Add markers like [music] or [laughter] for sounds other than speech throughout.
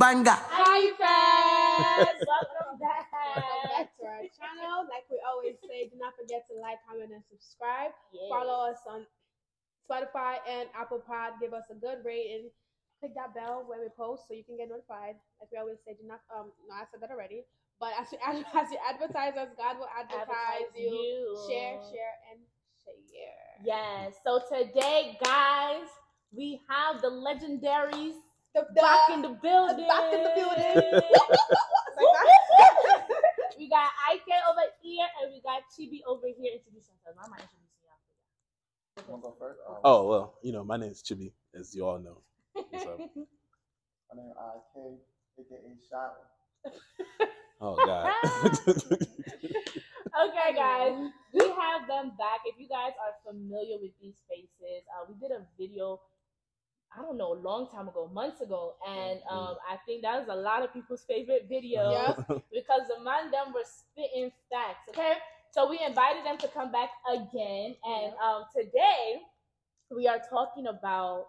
banger. Hi, friends. [laughs] Welcome back. Welcome back to our channel. Like we always say, do not forget to like, comment, and subscribe. Yes. Follow us on Spotify and Apple Pod. Give us a good rating. Click that bell when we post so you can get notified. Like we always say, do not um no, I said that already. But as you [laughs] ad- as you advertise us, God will advertise, Advertise you. you. Share, share, and share. Yes. So today, guys, we have the legendaries The, the, back in the building. back in the building. [laughs] we got Ike over here, and we got Chibi over here. Introduce yourself. I'm not introducing y'all. Want to go first? Oh well, you know my name is Chibi, as you all know. What's up? [laughs] my name is IK, aka Shot. [laughs] Oh God. okay, guys, we have them back. If you guys are familiar with these faces, uh, we did a video. I don't know, a long time ago, months ago, and um, I think that was a lot of people's favorite video Yeah. [laughs] because the man them were spitting facts. Okay, so we invited them to come back again, and um, today we are talking about.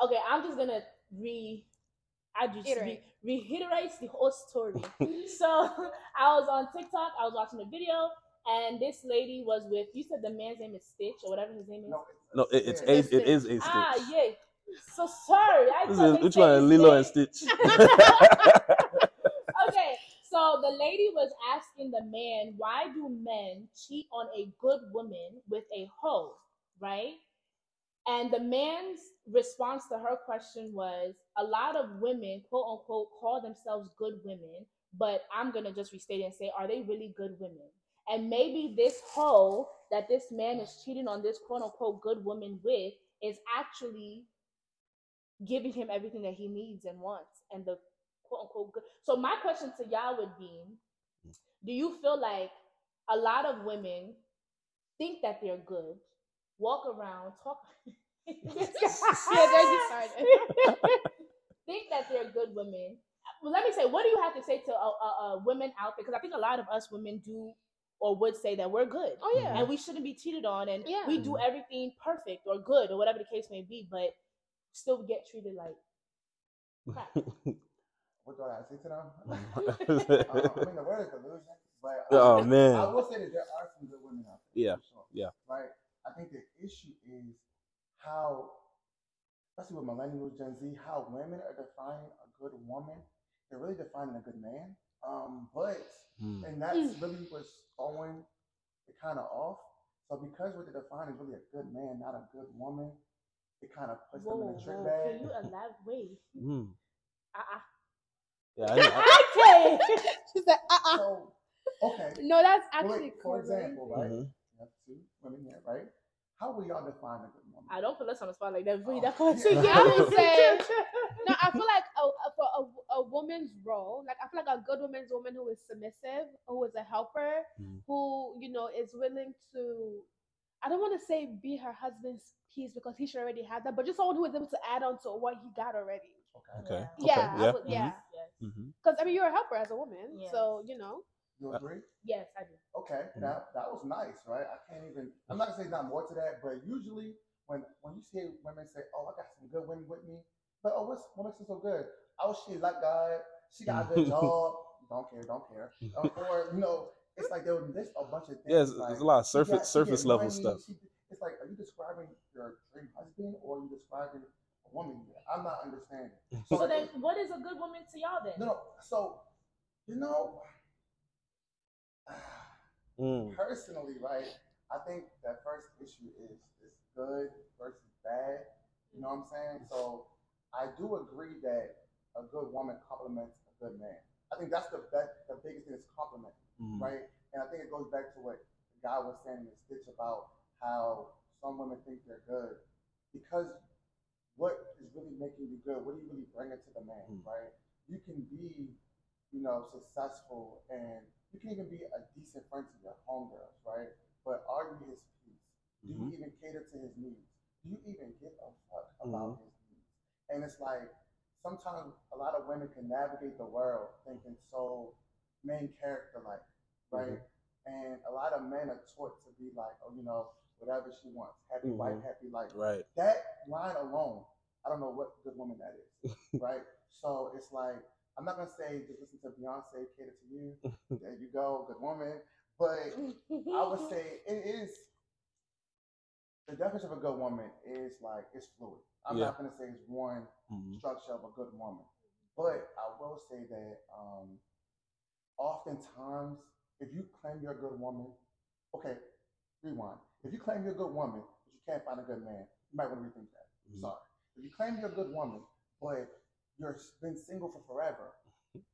Okay, I'm just gonna re. I just re- Iterate. reiterate the whole story. [laughs] so [laughs] I was on TikTok. I was watching a video, and this lady was with. You said the man's name is Stitch or whatever his name is. No, no, it, it's a It's it is a ah, Stitch. yeah. So sorry. I This is- Which one? Lilo name. and Stitch. [laughs] [laughs] okay, so the lady was asking the man, why do men cheat on a good woman with a hoe, right? And the man's response to her question was, a lot of women, quote unquote, call themselves good women, but I'm gonna just restate it and say, are they really good women? And maybe this hoe that this man is cheating on this quote unquote good woman with is actually giving him everything that he needs and wants and the quote unquote good. So my question to y'all would be, do you feel like a lot of women think that they're good, walk around, talk yeah, [laughs] think that they're good women. Well, let me say, what do you have to say to uh, uh, women out there? Because I think a lot of us women do or would say that we're good. Oh yeah. And we shouldn't be cheated on, and Yeah. we do everything perfect or good or whatever the case may be, but still get treated like crap. [laughs] what do I say to them? [laughs] [laughs] um, I mean, the word is delusion, but oh I man. will say that there are some good women out there. Yeah, sure. yeah. Right. I think the issue is how, especially with millennials, Gen Z, how women are defining a good woman. They're really defining a good man. Um, but Hmm. and that's really what's throwing it kind of off. So because what they're defining is really a good man, not a good woman, it kind of puts them in a trick whoa, bag. can you elaborate? Mm. Uh-uh. Yeah, I, [laughs] I, Okay. [laughs] She said, uh-uh. So okay, No, that's actually like, for example, right? Mhm. You have two women here, right? How will y'all define a good woman? I don't put us on the spot like that. Really, Oh. that part. [laughs] Yeah. I would say- No, I feel like a, a, for a, a woman's role, like I feel like a good woman's woman who is submissive, who is a helper, Mhm. who you know is willing to. I don't want to say be her husband's peace because he should already have that, but just someone who is able to add on to what he got already. Okay. Okay. Yeah, I yeah, would- yeah. Yes. Mhm. Because I mean, you're a helper as a woman, Yes. so you know. You Uh, agree? Yes, I do. Okay, Mhm. that that was nice, right? I can't even. I'm not gonna say not more to that, but usually when when you see women say, "Oh, I got some good women with me," but oh, what's what makes her so good? Oh, she like God. She got a good [laughs] job. Don't care, don't care. Um, or you know, it's like they would list a bunch of things. yeah, it's, like, there's a lot of surface got- surface get level money, stuff. she- it's like, are you describing your dream husband or are you describing a woman? I'm not understanding. [laughs] So then, what is a good woman to y'all then? no, no. So, you know, [sighs] Mm. personally, right? I think that first issue is is good versus bad. You know what I'm saying? So, I do agree that a good woman complements a good man. I think that's the best, the biggest thing is complement. Mm. right? And I think it goes back to what the guy was saying in the stitch about how some women think they're good because what is really making you good? What are you really bringing to the man, Mm. right? You can be, you know, successful and you can even be a decent friend to your homegirls, right? But are you his peace? Do you Mhm. even cater to his needs? Do you even give a fuck about his needs? And it's like sometimes a lot of women can navigate the world thinking so main character like, right? And a lot of men are taught to be like, oh, you know, whatever she wants, happy wife, Mhm. happy life. Right. That line alone, I don't know what good woman that is, [laughs] right? So it's like I'm not gonna say just listen to Beyonce, cater to you. [laughs] There you go, good woman. But I would [laughs] say it is the definition of a good woman is like it's fluid. I'm Yeah. not gonna say it's one Mhm. structure of a good woman, but I will say that um, oftentimes if you claim you're a good woman, okay, rewind. If you claim you're a good woman but you can't find a good man, you might want to rethink that. Mhm. Sorry. If you claim you're a good woman but you're been single for forever, [laughs]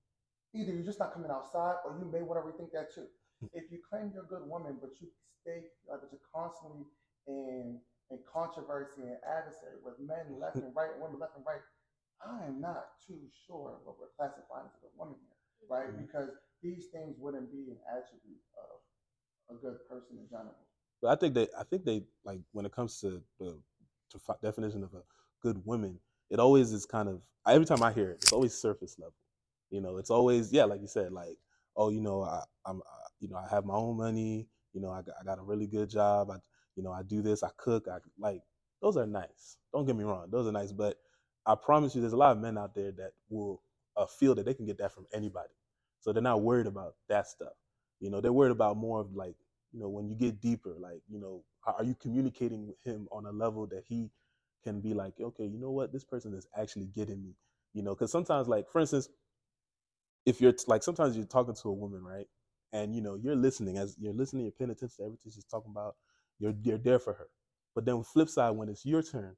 either you're just not coming outside or you may want to rethink that too. [laughs] If you claim you're a good woman but you stay like but you're constantly in in controversy and adversary with men [laughs] left and right and women left and right, I am not too sure what we're classifying as a good woman here, right? Mhm. Because these things wouldn't be an attribute of a good person in general. But I think they, I think they like when it comes to the to fi- definition of a good woman, it always is kind of every time I hear it, it's always surface level. You know, it's always yeah, like you said, like oh, you know, I, I'm, I, you know, I have my own money. You know, I got, I got a really good job. I, you know, I do this. I cook. I like those are nice. Don't get me wrong, those are nice. But I promise you, there's a lot of men out there that will uh, feel that they can get that from anybody. So they're not worried about that stuff. You know, they're worried about more of like you know, when you get deeper, like, you know, are you communicating with him on a level that he can be like, okay, you know what, this person is actually getting me, you know, because sometimes, like, for instance, if you're like, sometimes you're talking to a woman, right, and you know, you're listening as you're listening, you're paying attention to everything she's talking about, you're you're there for her, but then flip side, when it's your turn,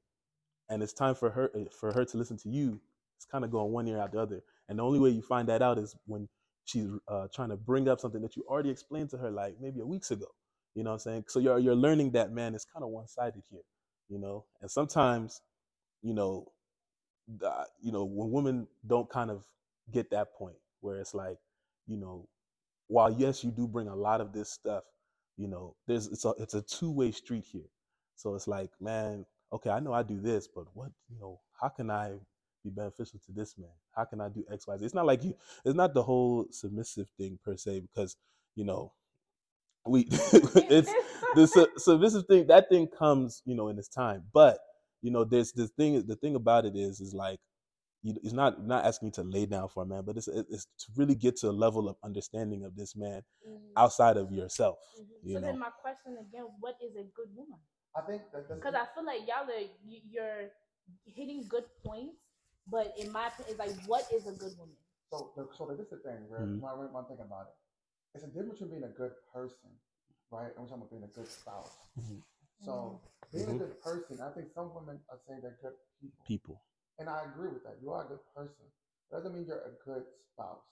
and it's time for her eh, for her to listen to you, it's kind of going one ear out the other, and the only way you find that out is when she's uh, trying to bring up something that you already explained to her like maybe a weeks ago. You know what I'm saying? So you're you're learning that man is kind of one sided here, you know. And sometimes, you know, you know when women don't kind of get that point where it's like, you know, while yes you do bring a lot of this stuff, you know, there's it's a it's a two way street here. So it's like, man, okay, I know I do this, but what you know, how can I be beneficial to this man? How can I do X, Y, Z? It's not like you it's not the whole submissive thing per se, because you know, we [laughs] it's the su- [laughs] submissive thing. That thing comes, you know, in its time. But you know, there's the thing. The thing about it is, is like, you, it's not not asking you to lay down for a man, but it's it's to really get to a level of understanding of this man Mhm. outside of yourself. Mhm. You so know, then my question again, what is a good woman? I think Because I feel like y'all are you- you're hitting good points, but in my opinion, it's like what is a good woman? So, the, so this is the thing, right? Mhm. When, I, when I'm thinking about it, it's a difference between being a good person, right, and we're talking about being a good spouse. Mhm. So, being Mhm. a good person, I think some women are saying they're good people, people. And I agree with that. You are a good person. Doesn't mean you're a good spouse.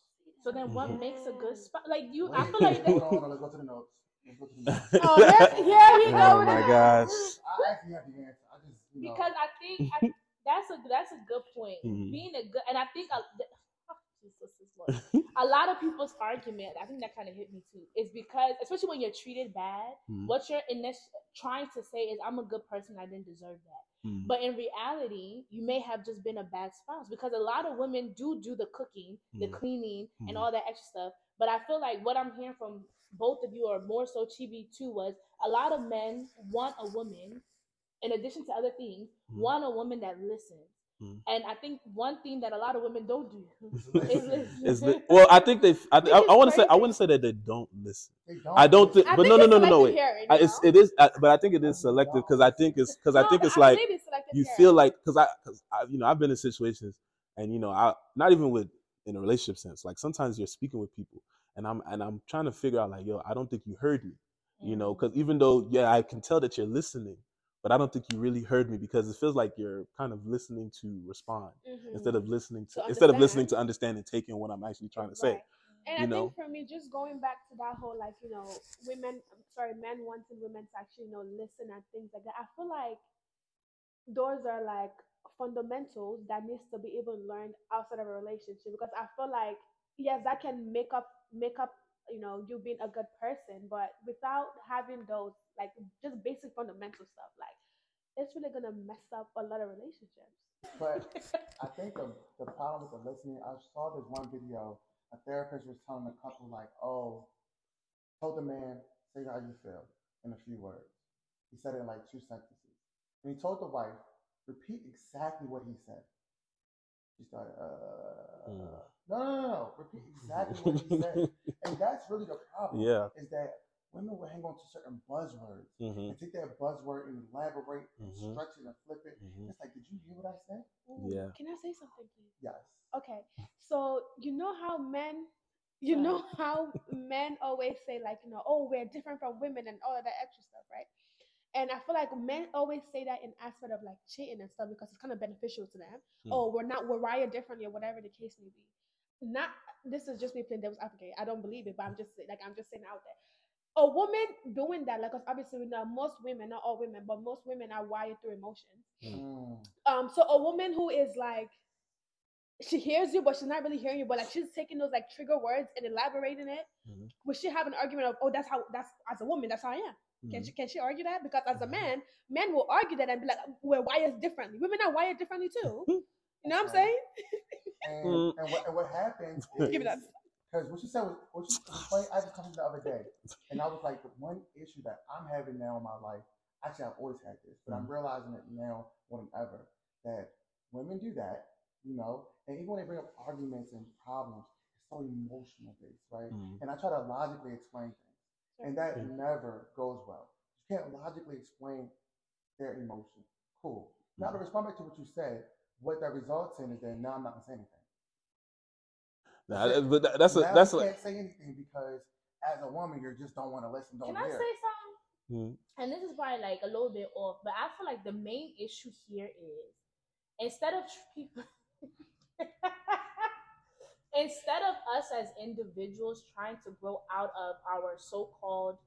So then, what Mhm. makes a good spouse? Like you, Wait, I feel like hold [laughs] that, on, hold on. Let's go to the notes. Let's go to the notes. [laughs] Oh, there, here he go. Oh my gosh. I actually have the answer. I just you know, because I think I, that's a that's a good point. [laughs] Mhm. Being a good, and I think a, Lord. [laughs] a lot of people's argument, I think that kind of hit me too, is because especially when you're treated bad, Mhm. what you're in this trying to say is I'm a good person, I didn't deserve that. Mhm. But in reality, you may have just been a bad spouse because a lot of women do do the cooking, the Mhm. cleaning, and all that extra stuff. But I feel like what I'm hearing from both of you, or more so Chibi too, was a lot of men want a woman, in addition to other things, want a woman that listens. Mhm. And I think one thing that a lot of women don't do [laughs] is listen. listen. Is the, [laughs] well, I think they. I, I, I want to say. I crazy. wouldn't say that they don't listen. They don't I don't think, I but think no, no, no, no, no. Wait. hearing, I, it's, it is, I, but I think it is selective because I think it's because I think it's I like believe it's selective you hearing. feel like because I because I you know I've been in situations and you know I not even with in a relationship sense like sometimes you're speaking with people and I'm and I'm trying to figure out like yo I don't think you heard me you know because even though yeah I can tell that you're listening but I don't think you really heard me because it feels like you're kind of listening to respond Mhm. instead of listening to, To instead of listening understand. to understand and taking what I'm actually trying to say Right. And you I know? think for me, just going back to that whole like you know, women, sorry, men wanting women to actually you know listen and things like that. I feel like those are like fundamentals that needs to be able to learn outside of a relationship because I feel like yes, that can make up make up you know you being a good person, but without having those like just basic fundamental stuff, it's really gonna mess up a lot of relationships. But [laughs] I think the, the problem with the listening, I saw this one video. A therapist was telling a couple like, "Oh, told the man say how you feel in a few words." He said it in like two sentences. And he told the wife, repeat exactly what he said. She started, uh, Mm. no, no, no, no, repeat exactly what he said. [laughs] And that's really the problem. yeah. Is that women will hang on to certain buzzwords hmm and take that buzzword and elaborate and Mhm. stretch it and flip it. hmm It's like, did you hear what I said? Ooh, Yeah. Can I say something, please? Yes. Okay, so you know how men, you know how men always say like, you know, oh, we're different from women and all of that extra stuff, right? And I feel like men always say that in aspect of like cheating and stuff because it's kind of beneficial to them. Hmm. Oh, we're not we're wired differently or whatever the case may be. Not this is just me playing devil's advocate. I don't believe it, but I'm just like I'm just saying out there. A woman doing that, like 'cause obviously we know most women, not all women, but most women are wired through emotions. Mm. Um, so a woman who is like, she hears you, but she's not really hearing you, but like she's taking those like trigger words and elaborating it. Mhm. Would she have an argument of, oh, that's how that's as a woman, that's how I am? Can Mhm. she can she argue that? Because as a Mhm. man, men will argue that and be like, we're wired differently. Women are wired differently too. [laughs] You know what I'm saying? And, Mm. and, what, and what happens [laughs] Give it up. Is, because what you said was, what you explained, I just come the other day, and I was like, the one issue that I'm having now in my life, actually I've always had this, but I'm realizing it now more than ever, that women do that, you know, and even when they bring up arguments and problems, it's so emotional based, right? Mhm. And I try to logically explain things, and that Mhm. never goes well. You can't logically explain their emotion. Cool. Now to Mhm. respond back to what you said, what that results in is that now I'm not gonna say anything. Nah, that- but that- that's a now that's you can't say anything because as a woman you just don't want to listen, don't Can I hear. say something? Mhm. and this is probably like a little bit off, but I feel like the main issue here is instead of people, [laughs] instead of us as individuals trying to grow out of our so-called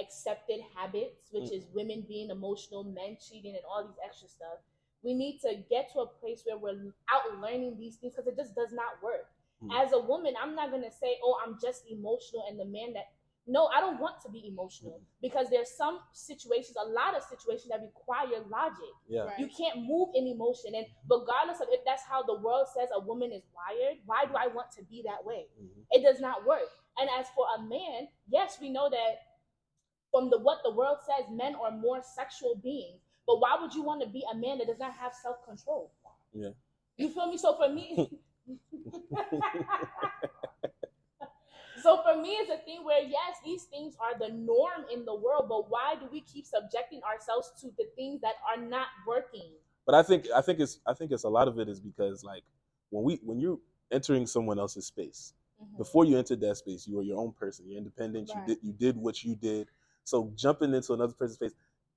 accepted habits, which is women being emotional, men cheating, and all these extra stuff, we need to get to a place where we're out learning these things because it just does not work. Mm. As a woman, I'm not gonna say, "Oh, I'm just emotional," and the man that no, I don't want to be emotional because there's some situations, a lot of situations that require logic. yeah. Right. You can't move in emotion, and regardless of if that's how the world says a woman is wired, why do I want to be that way? Mhm. It does not work. And as for a man, yes, we know that from the what the world says, men are more sexual beings. But why would you want to be a man that does not have self control? Yeah. You feel me? So for me, [laughs] [laughs] so for me, it's a thing where yes, these things are the norm in the world, but why do we keep subjecting ourselves to the things that are not working? But I think I think it's I think it's a lot of it is because like when we when you're entering someone else's space, Mhm. before you entered that space, you were your own person. You're independent. Right. You did you did what you did. So jumping into another person's space,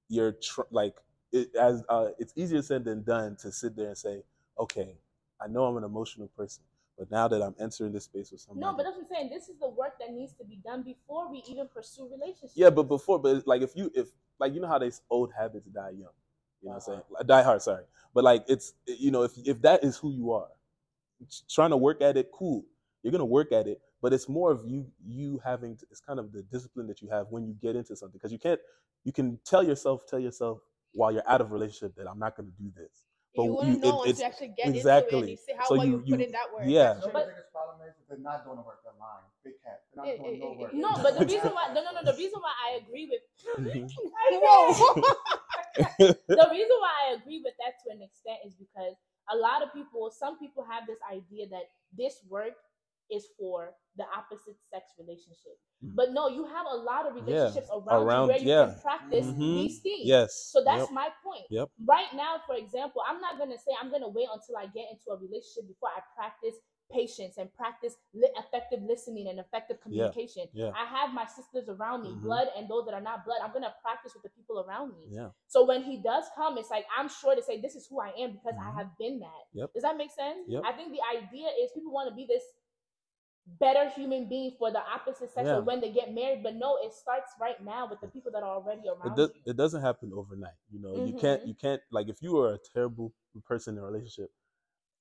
you're tr- like it, as uh, it's easier said than done to sit there and say, okay, I know I'm an emotional person, but now that I'm entering this space with somebody, No, but that's what I'm saying. This is the work that needs to be done before we even pursue relationships. yeah, but before, but like if you if like you know how they s- old habits die young, you know what I'm saying? Like, Die hard, sorry. But like it's you know if if that is who you are, trying to work at it, cool. You're gonna work at it, but it's more of you you having to, it's kind of the discipline that you have when you get into something because you can't you can tell yourself tell yourself while you're out of a relationship that I'm not gonna do this. But you you- know it- until you it's- actually get into it exactly. and you see how So well you- you, put you- in that work. yeah. That's No, the biggest problem is they're not doing the work. They're lying. Big cat. They're not Eh, doing eh, no work. No, but the [laughs] reason why no no no the reason why I agree with [laughs] Mhm. [laughs] The reason why I agree with that to an extent is because a lot of people, some people have this idea that this work is for the opposite sex relationship. Mhm. But no, you have a lot of Yeah, relationships around, around- you where you yeah. can practice Mhm. these things. Yes. So that's Yep. my point. Yep. Right now, for example, I'm not gonna say I'm gonna wait until I get into a relationship before I practice patience and practice li- effective listening and effective communication. Yeah. I have my sisters around me, Mhm. blood and those that are not blood. I'm gonna practice with the people around me. Yeah. So when he does come, it's like I'm sure to say this is who I am because I Mhm. have been that. Yep. Does that make sense? Yep. I think the idea is people want to be this better human being for the opposite sex Yeah. when they get married, but no, it starts right now with the people that are already around it, does, you. it doesn't happen overnight you know you can't Mhm. you can't like if you are a terrible person in a relationship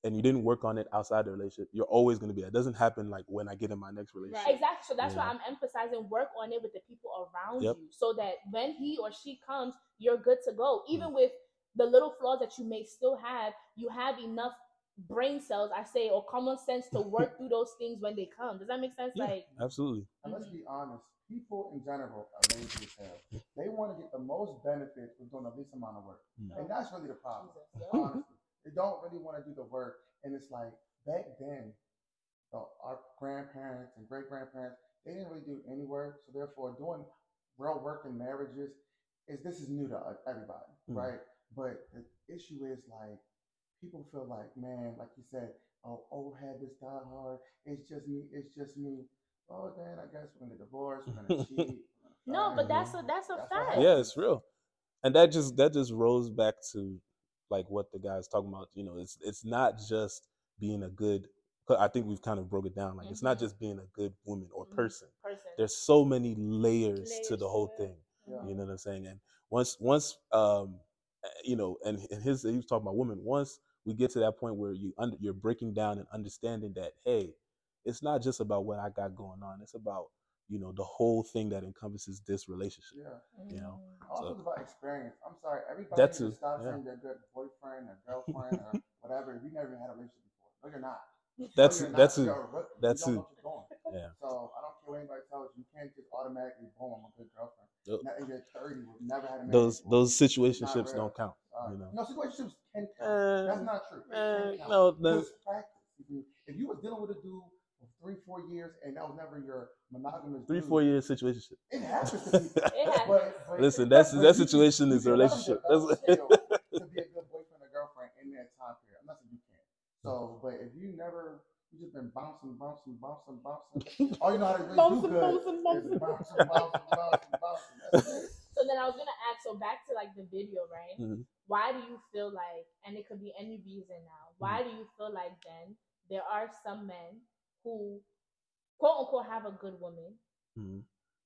and you didn't work on it outside the relationship you're always going to be that. it doesn't happen like when i get in my next relationship Exactly. So that's why I'm emphasizing work on it with the people around Yep. you so that when he or she comes, you're good to go. Mm. Even with the little flaws that you may still have, you have enough brain cells, I say, or common sense to work through those things when they come. Does that make sense? Yeah. Like, Absolutely. And let's Mhm. be honest, people in general are lazy as hell. They want to get the most benefit from doing the least amount of work. Mm. And that's really the problem. Jesus, yeah. Honestly. They don't really want to do the work. And it's like back then, our grandparents and great grandparents, they didn't really do any work. So therefore doing real work in marriages is this is new to uh, everybody, Mm. right? But the issue is like people feel like, man, like you said, oh, old habits die hard. It's just me. It's just me. Oh, then I guess we're gonna divorce. We're gonna [laughs] cheat. No, fight. but that's a that's a That's fact. happens. Yeah, it's real. And that just that just rolls back to like what the guy's talking about. You know, it's it's not just being a good. I think we've kind of broke it down. Like it's not Mhm. just being a good woman or Mhm. person. Person. There's so many layers, Layers to the whole it. thing. Yeah. You know what I'm saying? And once once um uh, you know, and, and his he was talking about women. Once we get to that point where you under you're breaking down and understanding that hey, it's not just about what I got going on. It's about you know the whole thing that encompasses this relationship. Yeah. you know. Mm. Also, So- it's about experience. I'm sorry, everybody That needs too, to stop yeah. saying they're good boyfriend or girlfriend or [laughs] whatever. if You never had a relationship before. No, you're not. [laughs] No, That's you're not. that's You're it. a that's you don't it. know what you're doing. Yeah. So I don't care what anybody tells you. You can't just automatically boom, I'm a good girlfriend. Yep. Now, you're 30, never had a Those before. those situationships don't count. Uh, you know. No, situationships can count. Uh, That's not true. Uh, no, no. it's practice. If you, if you was dealing with a dude for three, four years and that was never your monogamous Three dude, four year situation. It happens to people. [laughs] It. But, but Listen, that's but that situation is [laughs] a relationship. to, That's to be a good boyfriend or girlfriend in that time period. I'm not saying you can't. So, but if you never, you just been bouncing, bouncing, bouncing, bouncing. [laughs] All you know how to really Bouncing, do good bouncing, is bouncing. bouncing, bouncing, bouncing, bouncing. So then I was gonna ask. So back to like the video, right? Mhm. Why do you feel like, and it could be any reason now. Why do you feel like then there are some men who, quote unquote, have a good woman, Mhm.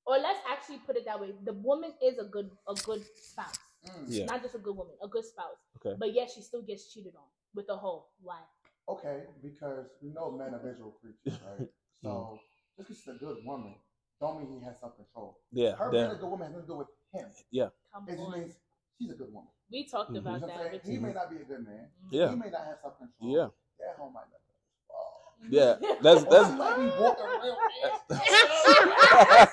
or let's actually put it that way: the woman is a good a good spouse, Mm. Yeah. not just a good woman, a good spouse. Okay. But yet she still gets cheated on with a whole Why? Okay, because we know men are visual creatures, right? [laughs] So just because she's a good woman, don't mean he has self control. Yeah. Her being a good woman has nothing to do with him. Come It just means she's a good woman. We talked Mhm. About that. saying? He may not be a good man. Yeah. He may not have self control. Yeah. That home might not. Oh. yeah. That's that's she might be walking real [laughs]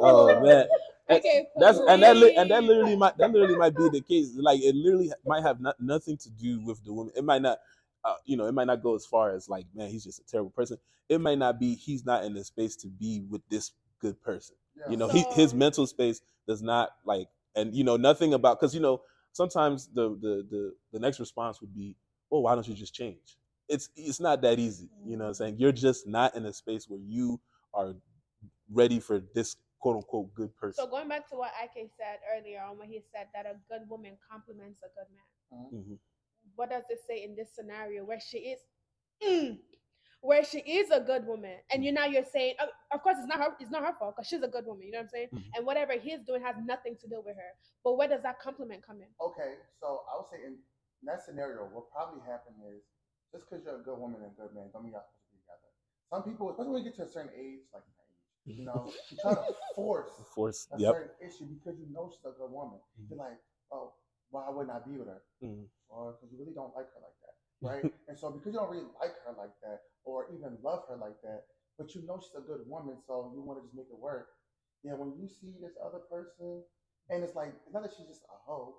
oh man. Okay, That's and that li- and that literally might that literally might be the case. Like it literally might have not, nothing to do with the woman. It might not, uh, you know, it might not go as far as like, man, he's just a terrible person. It might not be he's not in the space to be with this good person. Yeah. You know, he, his mental space does not like, and you know, nothing about because you know sometimes the the the the next response would be, well, why don't you just change? It's it's not that easy. You know, what I'm saying you're just not in a space where you are ready for this quote unquote good person. So going back to what Ike said earlier on, when he said that a good woman complements a good man, Mhm. what does it say in this scenario where she is, mm, where she is a good woman, and you now you're saying, of, of course it's not her, it's not her fault because she's a good woman. You know what I'm saying? Mhm. And whatever he's doing has nothing to do with her. But where does that complement come in? Okay, so I would say in that scenario, what probably happened is just because you're a good woman and a good man, don't mean y'all supposed to be together. Some people, especially when you get to a certain age, like you know, you try to force [laughs] Force. a Yep. certain issue because you know she's a good woman. Mhm. You're like, oh, why wouldn't I be with her? Mhm. Or because you really don't like her like that, right? [laughs] and so because you don't really like her like that, or even love her like that, but you know she's a good woman, so you want to just make it work. Yeah, when you see this other person, and it's like it's not that she's just a hoe,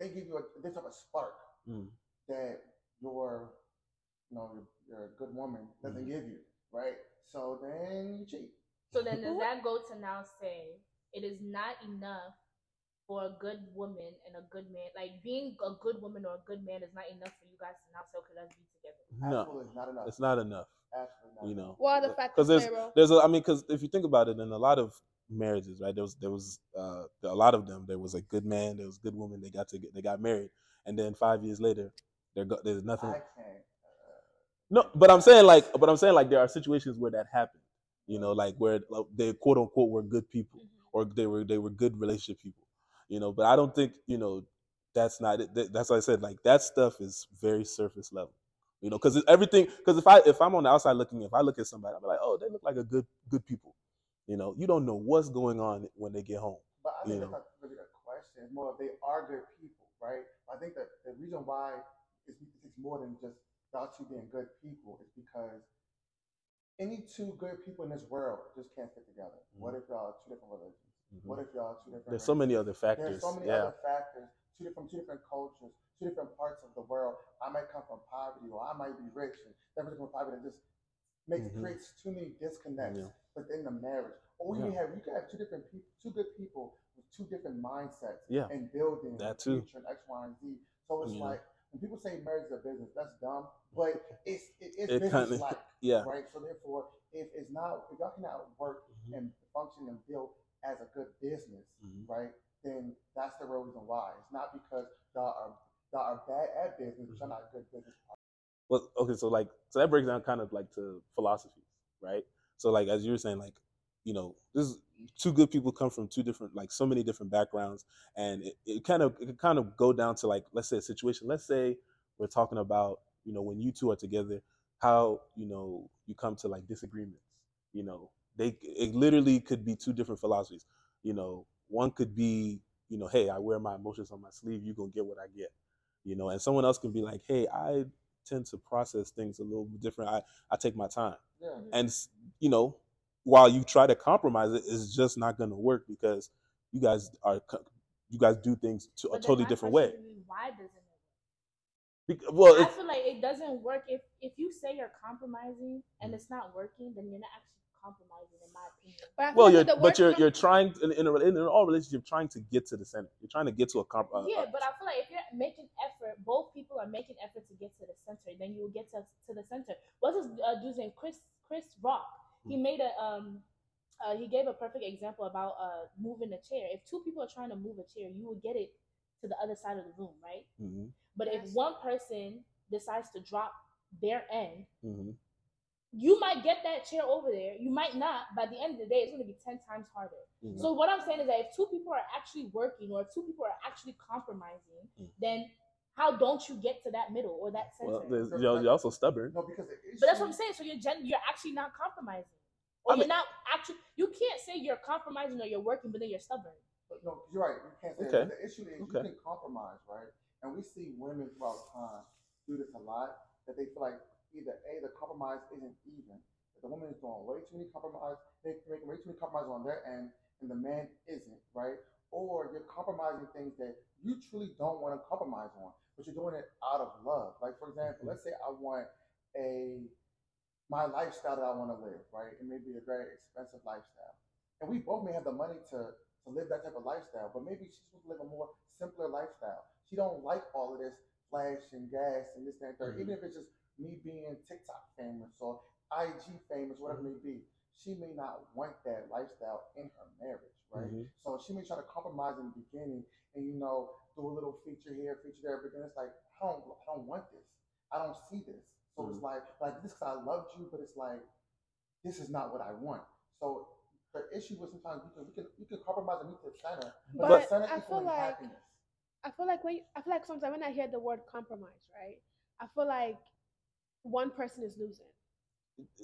they give you a they type of spark Mm. that your, you know, your, your good woman doesn't Mhm. give you, right? So then you cheat. So then does [laughs] that go to now say it is not enough for a good woman and a good man? Like being a good woman or a good man is not enough for you guys to now say, okay, let's be together. No, Absolutely not enough. it's not enough. Absolutely not You enough. know, Well, the fact because there's Pharaoh. there's a, I mean, because if you think about it, in a lot of marriages, right, there was there was uh, a lot of them. There was a good man, there was a good woman. They got to get, they got married, and then five years later, there go, there's nothing. I can't. Uh, No, but I'm saying like, but I'm saying like there are situations where that happened. You know, like where like, they quote unquote were good people, or they were they were good relationship people. You know, but I don't think you know that's not it. That's what I said like that stuff is very surface level. You know, because everything. Because if I if I'm on the outside looking, if I look at somebody, I'm like, oh, they look like a good good people. You know, you don't know what's going on when they get home. But I You think that's know. not really the question. It's more if they are good people, right? I think that the reason why it's, it takes more than just y'all two being good people. It's because any two good people in this world just can't fit together. What mm-hmm. if y'all are two different religions? Mhm. What if y'all are two different? There's so many other factors. There's so many yeah. other factors. Two different, two different cultures, two different parts of the world. I might come from poverty, or I might be rich, and that person from poverty just makes Mhm. creates too many disconnects Yeah. within the marriage. Or you Yeah. have you can have two different people, two good people with two different mindsets Yeah. and building That too. future and X, Y, and Z. So it's Yeah. like when people say marriage is a business, that's dumb. But it's it, it's It business kinda- like [laughs] Yeah. right. So therefore, if it's not if y'all cannot work Mhm. and function and build as a good business, Mhm. right? Then that's the real reason why. It's not because y'all are y'all are bad at business, but y'all not good business. Well, okay, so like, so that breaks down kind of like to philosophies, right? So like, as you were saying, like, you know, this is, two good people come from two different, like, so many different backgrounds, and it, it kind of it can kind of go down to like, let's say a situation. Let's say we're talking about, you know, when you two are together, how you know you come to like disagreements. You know, they it literally could be two different philosophies. You know, one could be, you know, hey, I wear my emotions on my sleeve. You gonna get what I get. You know, and someone else can be like, hey, I tend to process things a little bit different. I, I take my time. Yeah. And, you know, while you try to compromise it, it's just not going to work because you guys are, you guys do things to a But totally different way. Why doesn't it Well, I feel like it doesn't work if if you say you're compromising and mm-hmm. it's not working, then you're not actually compromising, in my opinion. But well, you're, with but you're, you're trying in, in, a, in all relationships, you're trying to get to the center. You're trying to get to a comp. Uh, yeah, uh, but I feel like if you're making effort, both people are making effort to get to the center, then you will get to, to the center. What's this uh, dude's name? Chris Chris Rock. He Hmm. made a um. Uh, he gave a perfect example about uh moving a chair. If two people are trying to move a chair, you will get it to the other side of the room, right? mhm, But if one person decides to drop their end, mhm. You might get that chair over there. You might not. By the end of the day, it's going to be 10 times harder. Mhm. So, what I'm saying is that if two people are actually working or if two people are actually compromising, Mm. then how don't you get to that middle or that center? Well, there's, you're, you're also stubborn. No, because but that's what I'm saying. So, you're, gen- you're actually not compromising. Or I you're mean- not actually, you can't say you're compromising or you're working, but then you're stubborn. But no, you're right. You can't say Okay. that. The issue is Okay. you can compromise, right? And we see women throughout time do this a lot. That they feel like either a the compromise isn't even. That the woman is doing way too many compromise. They making way too many compromises on their end, and the man isn't, right? Or you're compromising things that you truly don't want to compromise on, but you're doing it out of love. Like for example, let's say I want a my lifestyle that I want to live, right? It may be a very expensive lifestyle. And we both may have the money to, to live that type of lifestyle, but maybe she's supposed to live a more simpler lifestyle. She don't like all of this flash and gas and this that, and 3rd Mhm. Even if it's just me being TikTok famous or IG famous, whatever it may be, she may not want that lifestyle in her marriage, right? Mhm. So she may try to compromise in the beginning and you know do a little feature here, feature there, but then it's like I don't, I don't want this. I don't see this. So it's Mhm. like like this because I loved you, but it's like this is not what I want. So the issue was sometimes you can we can you can compromise and meet the center, but, But the center I feel like- happiness. I feel like when I feel like sometimes when I hear the word compromise, right? I feel like one person is losing.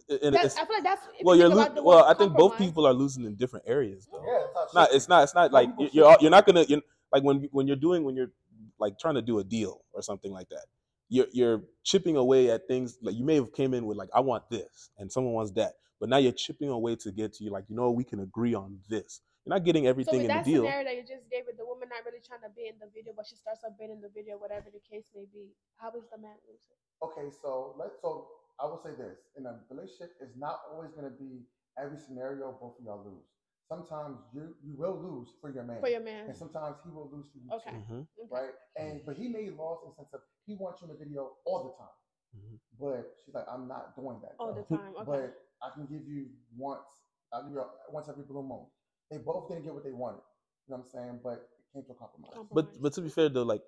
And That's, it's- I feel like that's well, you you're think lo- well. I think both people are losing in different areas, though. Yeah, It's not. It's not. It's not like you- should you're. You're not gonna. You're like when when you're doing when you're like trying to do a deal or something like that. You're you're chipping away at things like you may have came in with like I want this and someone wants that, but now you're chipping away to get to you like you know we can agree on this. You're not getting everything with in the that deal. scenario that you just gave with the woman not really trying to be in the video, but she starts up being in the video, whatever the case may be, how is the man losing? Okay, so let's so I will say this: in a relationship, it's not always going to be every scenario both of y'all lose. Sometimes you you will lose for your man, For your man. and sometimes he will lose for you Okay. too, Mhm, right? And but he may lost in the sense of he wants you in the video all the time, mhm. but she's like, I'm not doing that. All though. the time. Okay. But I can give you once. I'll give you once every blue moon. They both didn't get what they wanted. You know what I'm saying? But it came to a compromise. But but to be fair though, like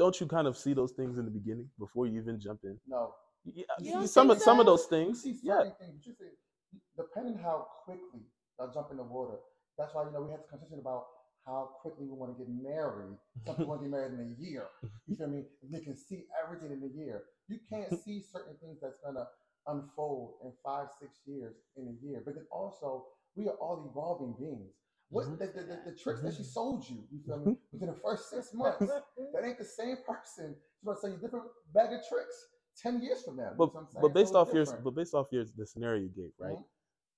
don't you kind of see those things in the beginning before you even jump in? No, Yeah, You some think of some of so? those You things. see Yeah. things, you see, depending how quickly y'all jump in the water. That's why you know we had this conversation about how quickly we want to get married. Some people want to get married in a year. You feel me? They can see everything in a year. You can't see certain things that's gonna unfold in five, six years in a year. But then also, we are all evolving beings. What Mhm. the, the, the, the tricks that she sold you, you feel me, within the first six months, [laughs] that ain't the same person. She's gonna sell you different bag of tricks ten years from now. You But know what I'm but based So off it's your but based off your the scenario you gave, right? Mhm.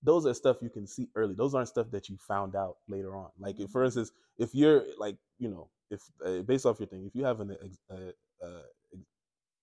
Those are stuff you can see early. Those aren't stuff that you found out later on. Like if, Mm-hmm. for instance, if you're like you know if uh, based off your thing, if you have an ex, uh, uh,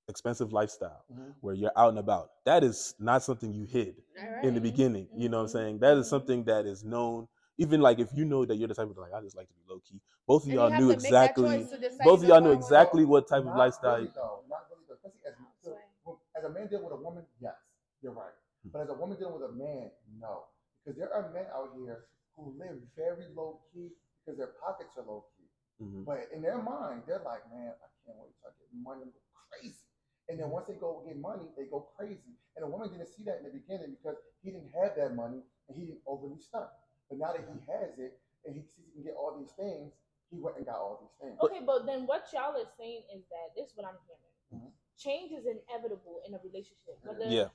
expensive lifestyle Mhm. where you're out and about, that is not something you hid All in the right. beginning. You know what I'm saying? That is something that is known. Even like if you know that you're the type of like I just like to be low key. Both of you y'all knew to make that exactly. choice to decide Both of you know y'all knew what I want. exactly what type of lifestyle. Really though, not really though. Especially as, so, as a man dealing with a woman, yes, you're right. Hmm. But as a woman dealing with a man, no. Because there are men out here who live very low key because their pockets are low key. Mhm. But in their mind, they're like, man, I can't wait till I get money and go crazy. And then once they go get money, they go crazy. And the woman didn't see that in the beginning because he didn't have that money and he didn't overly stunt. But now that he has it and he sees he can get all these things, he went and got all these things. Okay, but then what y'all are saying is that this is what I'm hearing. Mhm. Change is inevitable in a relationship, whether Yeah.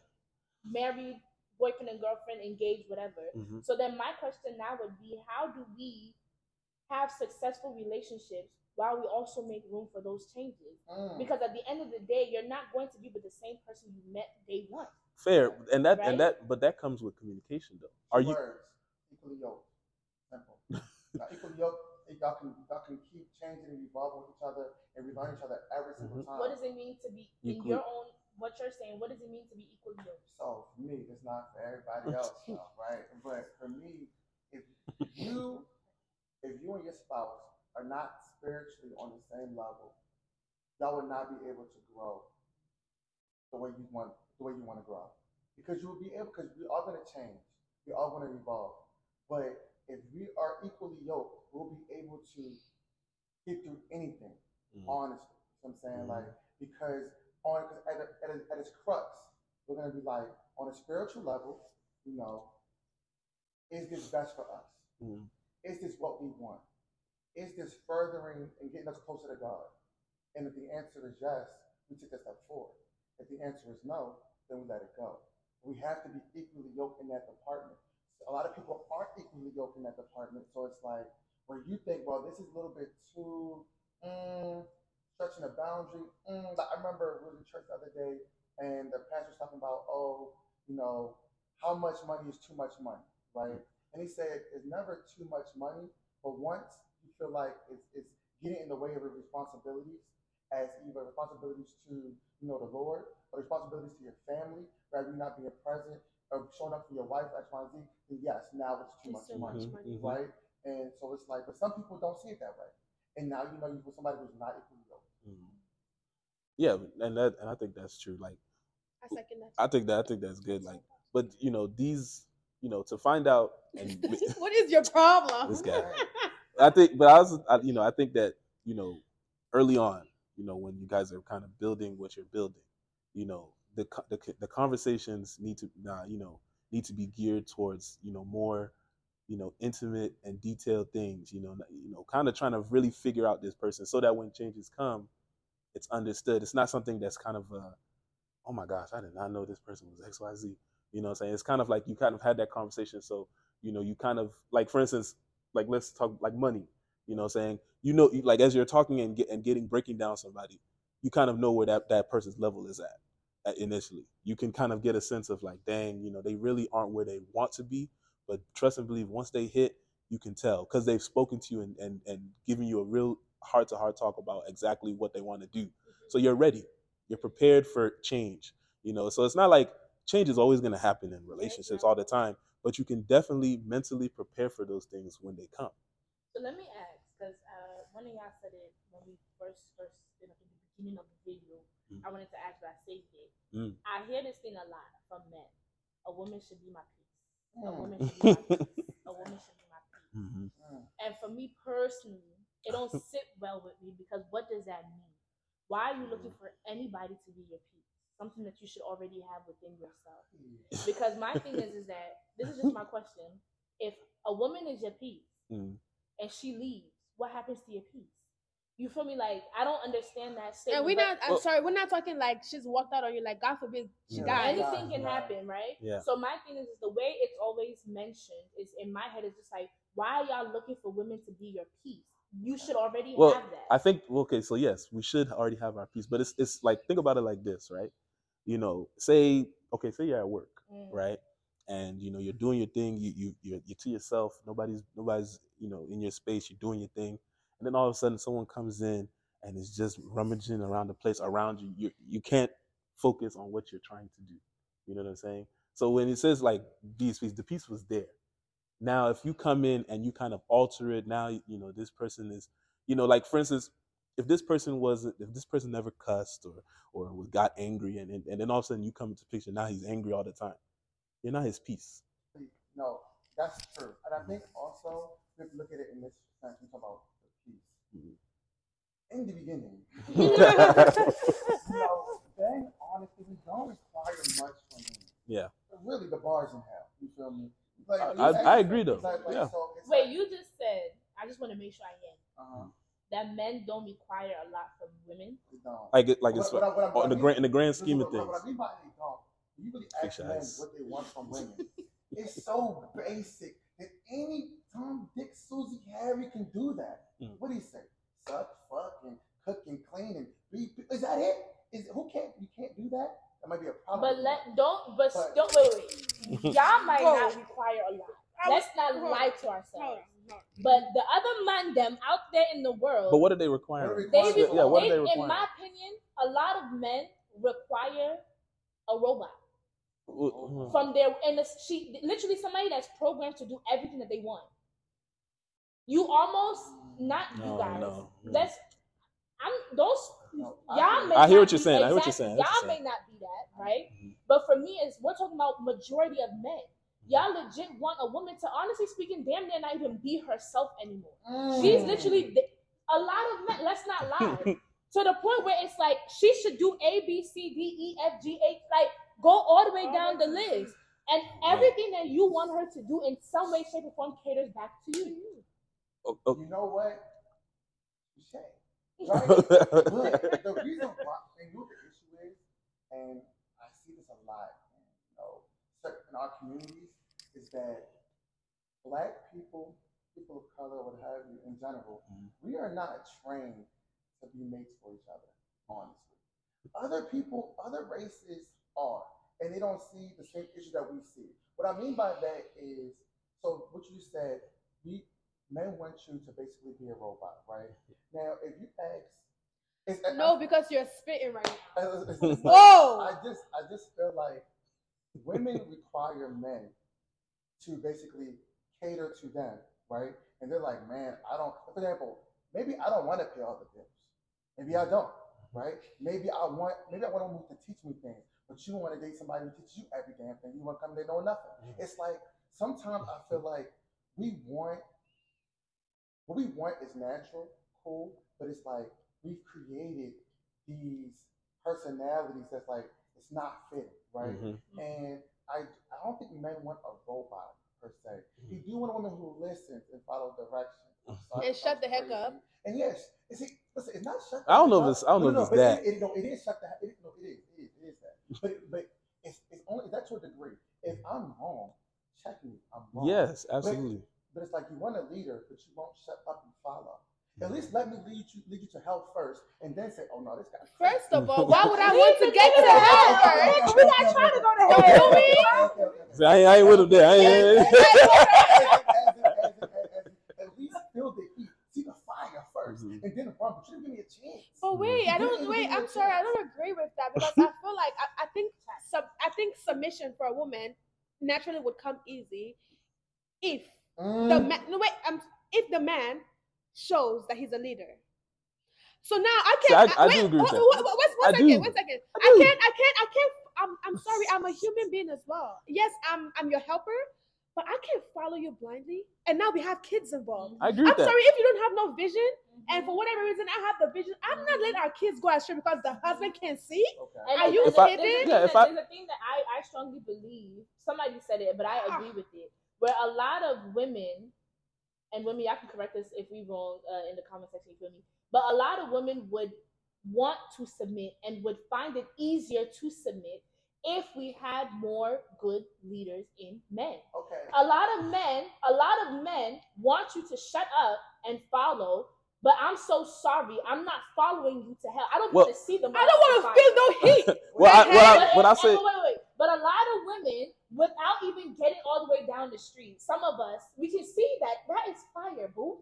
married, boyfriend and girlfriend, engaged, whatever. Mhm. So then my question now would be, how do we have successful relationships while we also make room for those changes? Mm. Because at the end of the day, you're not going to be with the same person you met day one. Fair, and that Right? and that, but that comes with communication, though. Are Two you? Words, equally yoked? Simple. [laughs] now, equally yoked, y'all can y'all can keep changing and evolving with each other and relearn each other every single Mhm. time. What does it mean to be in Equal- your own? What you're saying? What does it mean to be equally yoked? So for me, it's not for everybody else, [laughs] though, right? But for me, if you if you and your spouse are not spiritually on the same level, y'all would not be able to grow the way you want the way you want to grow. Because you will be able because we are going to change. We are going to evolve. But if we are equally yoked, we'll be able to get through anything Mhm. honestly. You know what I'm saying? Mhm. Like, because on cause at, a, at, a, at its crux, we're gonna be like, on a spiritual level, you know, is this best for us? Mhm. Is this what we want? Is this furthering and getting us closer to God? And if the answer is yes, we take that step forward. If the answer is no, then we let it go. We have to be equally yoked in that department. A lot of people aren't equally yoked in that department, so it's like where you think, well, this is a little bit too mm, stretching a boundary. Mm. I remember we was in church the other day, and the pastor was talking about, oh, you know, how much money is too much money, right? And he said it's never too much money, but once you feel like it's, it's getting in the way of your responsibilities, as either responsibilities to you know the Lord or responsibilities to your family, rather you not being present showing up for your wife, X, Y, Z, then yes, now it's too It's much too money, much money. Mhm. right? And so it's like, but some people don't see it that way. And now you know you with somebody who's not equally yoked. Mhm. Yeah, and that and I think that's true. Like I second that. I think that I think that's good. Like, but you know these, you know, to find out and [laughs] what is your problem? this guy. [laughs] I think, but I was, I, you know, I think that you know, early on, you know, when you guys are kind of building what you're building, you know, the the, the conversations need to, nah, you know, need to be geared towards, you know, more, you know, intimate and detailed things. You know, you know, kind of trying to really figure out this person so that when changes come, it's understood. It's not something that's kind of, uh, oh my gosh, I did not know this person was X Y Z. You know, I'm saying it's kind of like you kind of had that conversation, so you know, you kind of like, for instance, like let's talk like money you know saying you know like as you're talking and, get, and getting breaking down somebody you kind of know where that, that person's level is at initially. You can kind of get a sense of like dang you know they really aren't where they want to be but trust and believe once they hit you can tell because they've spoken to you and, and, and given you a real heart to heart talk about exactly what they want to do so you're ready. You're prepared for change you know? So it's not like change is always going to happen in relationships all the time but you can definitely mentally prepare for those things when they come. So let me ask, because uh, one of y'all said it when we first first you know, the beginning of the video. Mm. I wanted to ask, but I saved it. Mm. I hear this thing a lot from men. A woman should be my peace. A Mm. woman should be my peace. A woman should be my peace. Mhm. Mm. And for me personally, it don't [laughs] sit well with me because what does that mean? Why are you looking for anybody to be your peace? Something that you should already have within yourself. Because my thing is, is that this is just my question. If a woman is your peace Mm. and she leaves, what happens to your peace? You feel me? Like I don't understand that And we're not. I'm Well- sorry. We're not talking like she's walked out on you. Like God forbid she Yeah. died. anything can Right. happen, right? Yeah. So my thing is, is the way it's always mentioned is in my head is just like why are y'all looking for women to be your peace? You should already Well, have that. I think well, okay, so yes, we should already have our peace, but it's it's like think about it like this, right? You know, say okay, say you're at work, Mm. right? And you know you're doing your thing, you you you're, you're to yourself. Nobody's nobody's you know in your space. You're doing your thing, and then all of a sudden someone comes in and is just rummaging around the place around you. You you can't focus on what you're trying to do. You know what I'm saying? So when it says like these peace, the peace was there. Now, if you come in and you kind of alter it, now you know this person is, you know, like for instance, if this person was, if this person never cussed or or was- got angry, and, and and then all of a sudden you come into picture, now he's angry all the time. You're not his peace. No, that's true. And I mm-hmm. think also look at it in this sense. About peace. In the beginning, [laughs] [laughs] you know, then honestly, we don't require much from him. Yeah. But really, the bar's in hell. You feel me? Like, I- I- ask- I agree, though. Like, like, Yeah. so Wait, like, you just said. I just want to make sure I get uh-huh, that men don't require a lot from women. we don't. Like it, like What- it's what I- what I- what in the grand in the grand Listen, scheme of things. What I mean by they don't, you really ask men what they want from [laughs] women, it's so basic that any Tom, Dick, Susie, Harry can do that. Mm. What do you say? Suck, fuck, and cook and clean and be. Is that it? Is who can't? You can't do that. That might be a problem. But let don't. But, But- don't wait, wait. [laughs] Y'all might Whoa. not require a lot. Let's not hold lie to ourselves. on, hold. But the other man, them out there in the world, But what are they What are requiring? they, requiring? re- yeah, what they- are they in my opinion, a lot of men require a robot Mm. from their and it's- she literally somebody that's programmed to do everything that they want. You almost not you No, guys. no, no. Let's. I'm those No, y'all I- may I hear not what you're be- saying. I hear what you're saying. I Y'all you're may saying. not be that, right? Mhm. But for me, it's we're talking about majority of men. Y'all legit want a woman to, honestly speaking, damn near not even be herself anymore. She's Mm. literally a lot of men. Let's not lie. [laughs] to the point where it's like she should do A, B, C, D, E, F, G, H, like go all the way down the list. And everything that you want her to do in some way, shape, or form caters back to you. Oh, oh. You know what? Touche. Right? But the reason why, and you know the issue is, and I see this a lot, you know, in our communities, is that black people, people of color, what have you, in general, Mhm. we are not trained to be mates for each other, honestly. Other people, other races are, and they don't see the same issue that we see. What I mean by that is, so what you said, we men want you to basically be a robot, right? Now, if you ask, it's, No, because you're spitting right now. [laughs] it's- it's- it's- Whoa! I just, I just feel like women require men to basically cater to them, right? And they're like, man, I don't. For example, maybe I don't want to pay all the bills. Maybe I don't, right? Maybe I want, maybe I want to to teach me things, but you want to date somebody who teaches you every damn thing. You want to come there know nothing. It's like sometimes I feel like we want what we want is natural, cool, but it's like we've created these personalities that's like it's not fitting, right? Mhm. And I I don't think men want a robot per se. You do want a woman who listens and follows directions. [laughs] I'm And shut the sounds heck up. And yes, is it listen, it's not shut the I don't know heck if it's- I don't know No, if no, it's but that. It, it, no, it is shut the heck. It, no, it is. It is. It is that. But but it's it's only that's to a degree. If I'm wrong, check me. I'm wrong. Yes, absolutely. But it's like you want a leader, but you won't shut up and follow. At least let me lead you lead you to hell first, and then say, "Oh no, this guy." First of all, why would I want to get to Okay, hell first? We're not trying to go to Don't hell. do me. See, I, ain't, I ain't with him there. I ain't, At least feel the heat, see the fire 1st Mhm. and then run. But you didn't give me a chance. But wait, I don't wait. I'm sorry, I don't agree with that because I feel like I, I think sub, I think submission for a woman naturally would come easy if the Mm. man. No wait, um, if the man shows that he's a leader. So now I can't. I- I do wait, agree with wait, that. wait, wait, one I second, do. one second. I I can't. I can't. I can't. I'm. I'm sorry. I'm a human being as well. Yes, I'm. I'm your helper, but I can't follow you blindly. And now we have kids involved. I agree I'm that. sorry if you don't have no vision, and for whatever reason I have the vision. I'm not letting our kids go astray because the husband can't see. Okay. Are you there's If I- a- there's a thing yeah, that- I- there's a thing that I, I strongly believe. Somebody said it, but I Ah. agree with it. Where a lot of women, and women, y'all can correct us if we wrong uh, in the comment section. You feel me? But a lot of women would want to submit and would find it easier to submit if we had more good leaders in men. Okay. A lot of men, a lot of men want you to shut up and follow, but I'm so sorry. I'm not following you to hell. I don't Well- want to see them. I don't want to feel no heat. Well, I, But- what I, what I and- say, wait, wait, wait. But a lot of women, without even getting all the way down the street, some of us, we can see that that is fire, boo.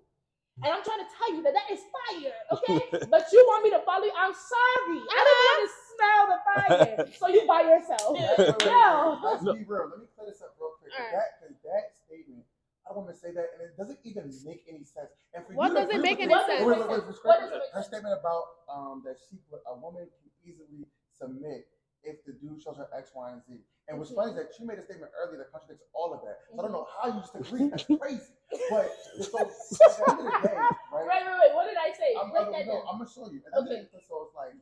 And I'm trying to tell you that that is fire, okay? [laughs] but you want me to follow you? I'm sorry. I don't want to smell the fire. [laughs] So you by yourself. [laughs] No. Let's be real. Let me clear this up real quick. Alright. That, 'cause that statement, I want to say that, and it doesn't even make any sense. And for What you does it make any sense? Wait, wait, wait, wait, Her statement about um that she a woman can easily submit if the dude shows her X, Y, and Z. And what's funny is that you made a statement earlier that contradicts all of that. So I don't know mm-hmm. how you just agree. [laughs] That's crazy. But so [laughs] at the end of the day, right? Wait, wait, wait. What did I say? I'm, Break that no, down. I'm gonna show you. At the end of Okay. the day, So it's like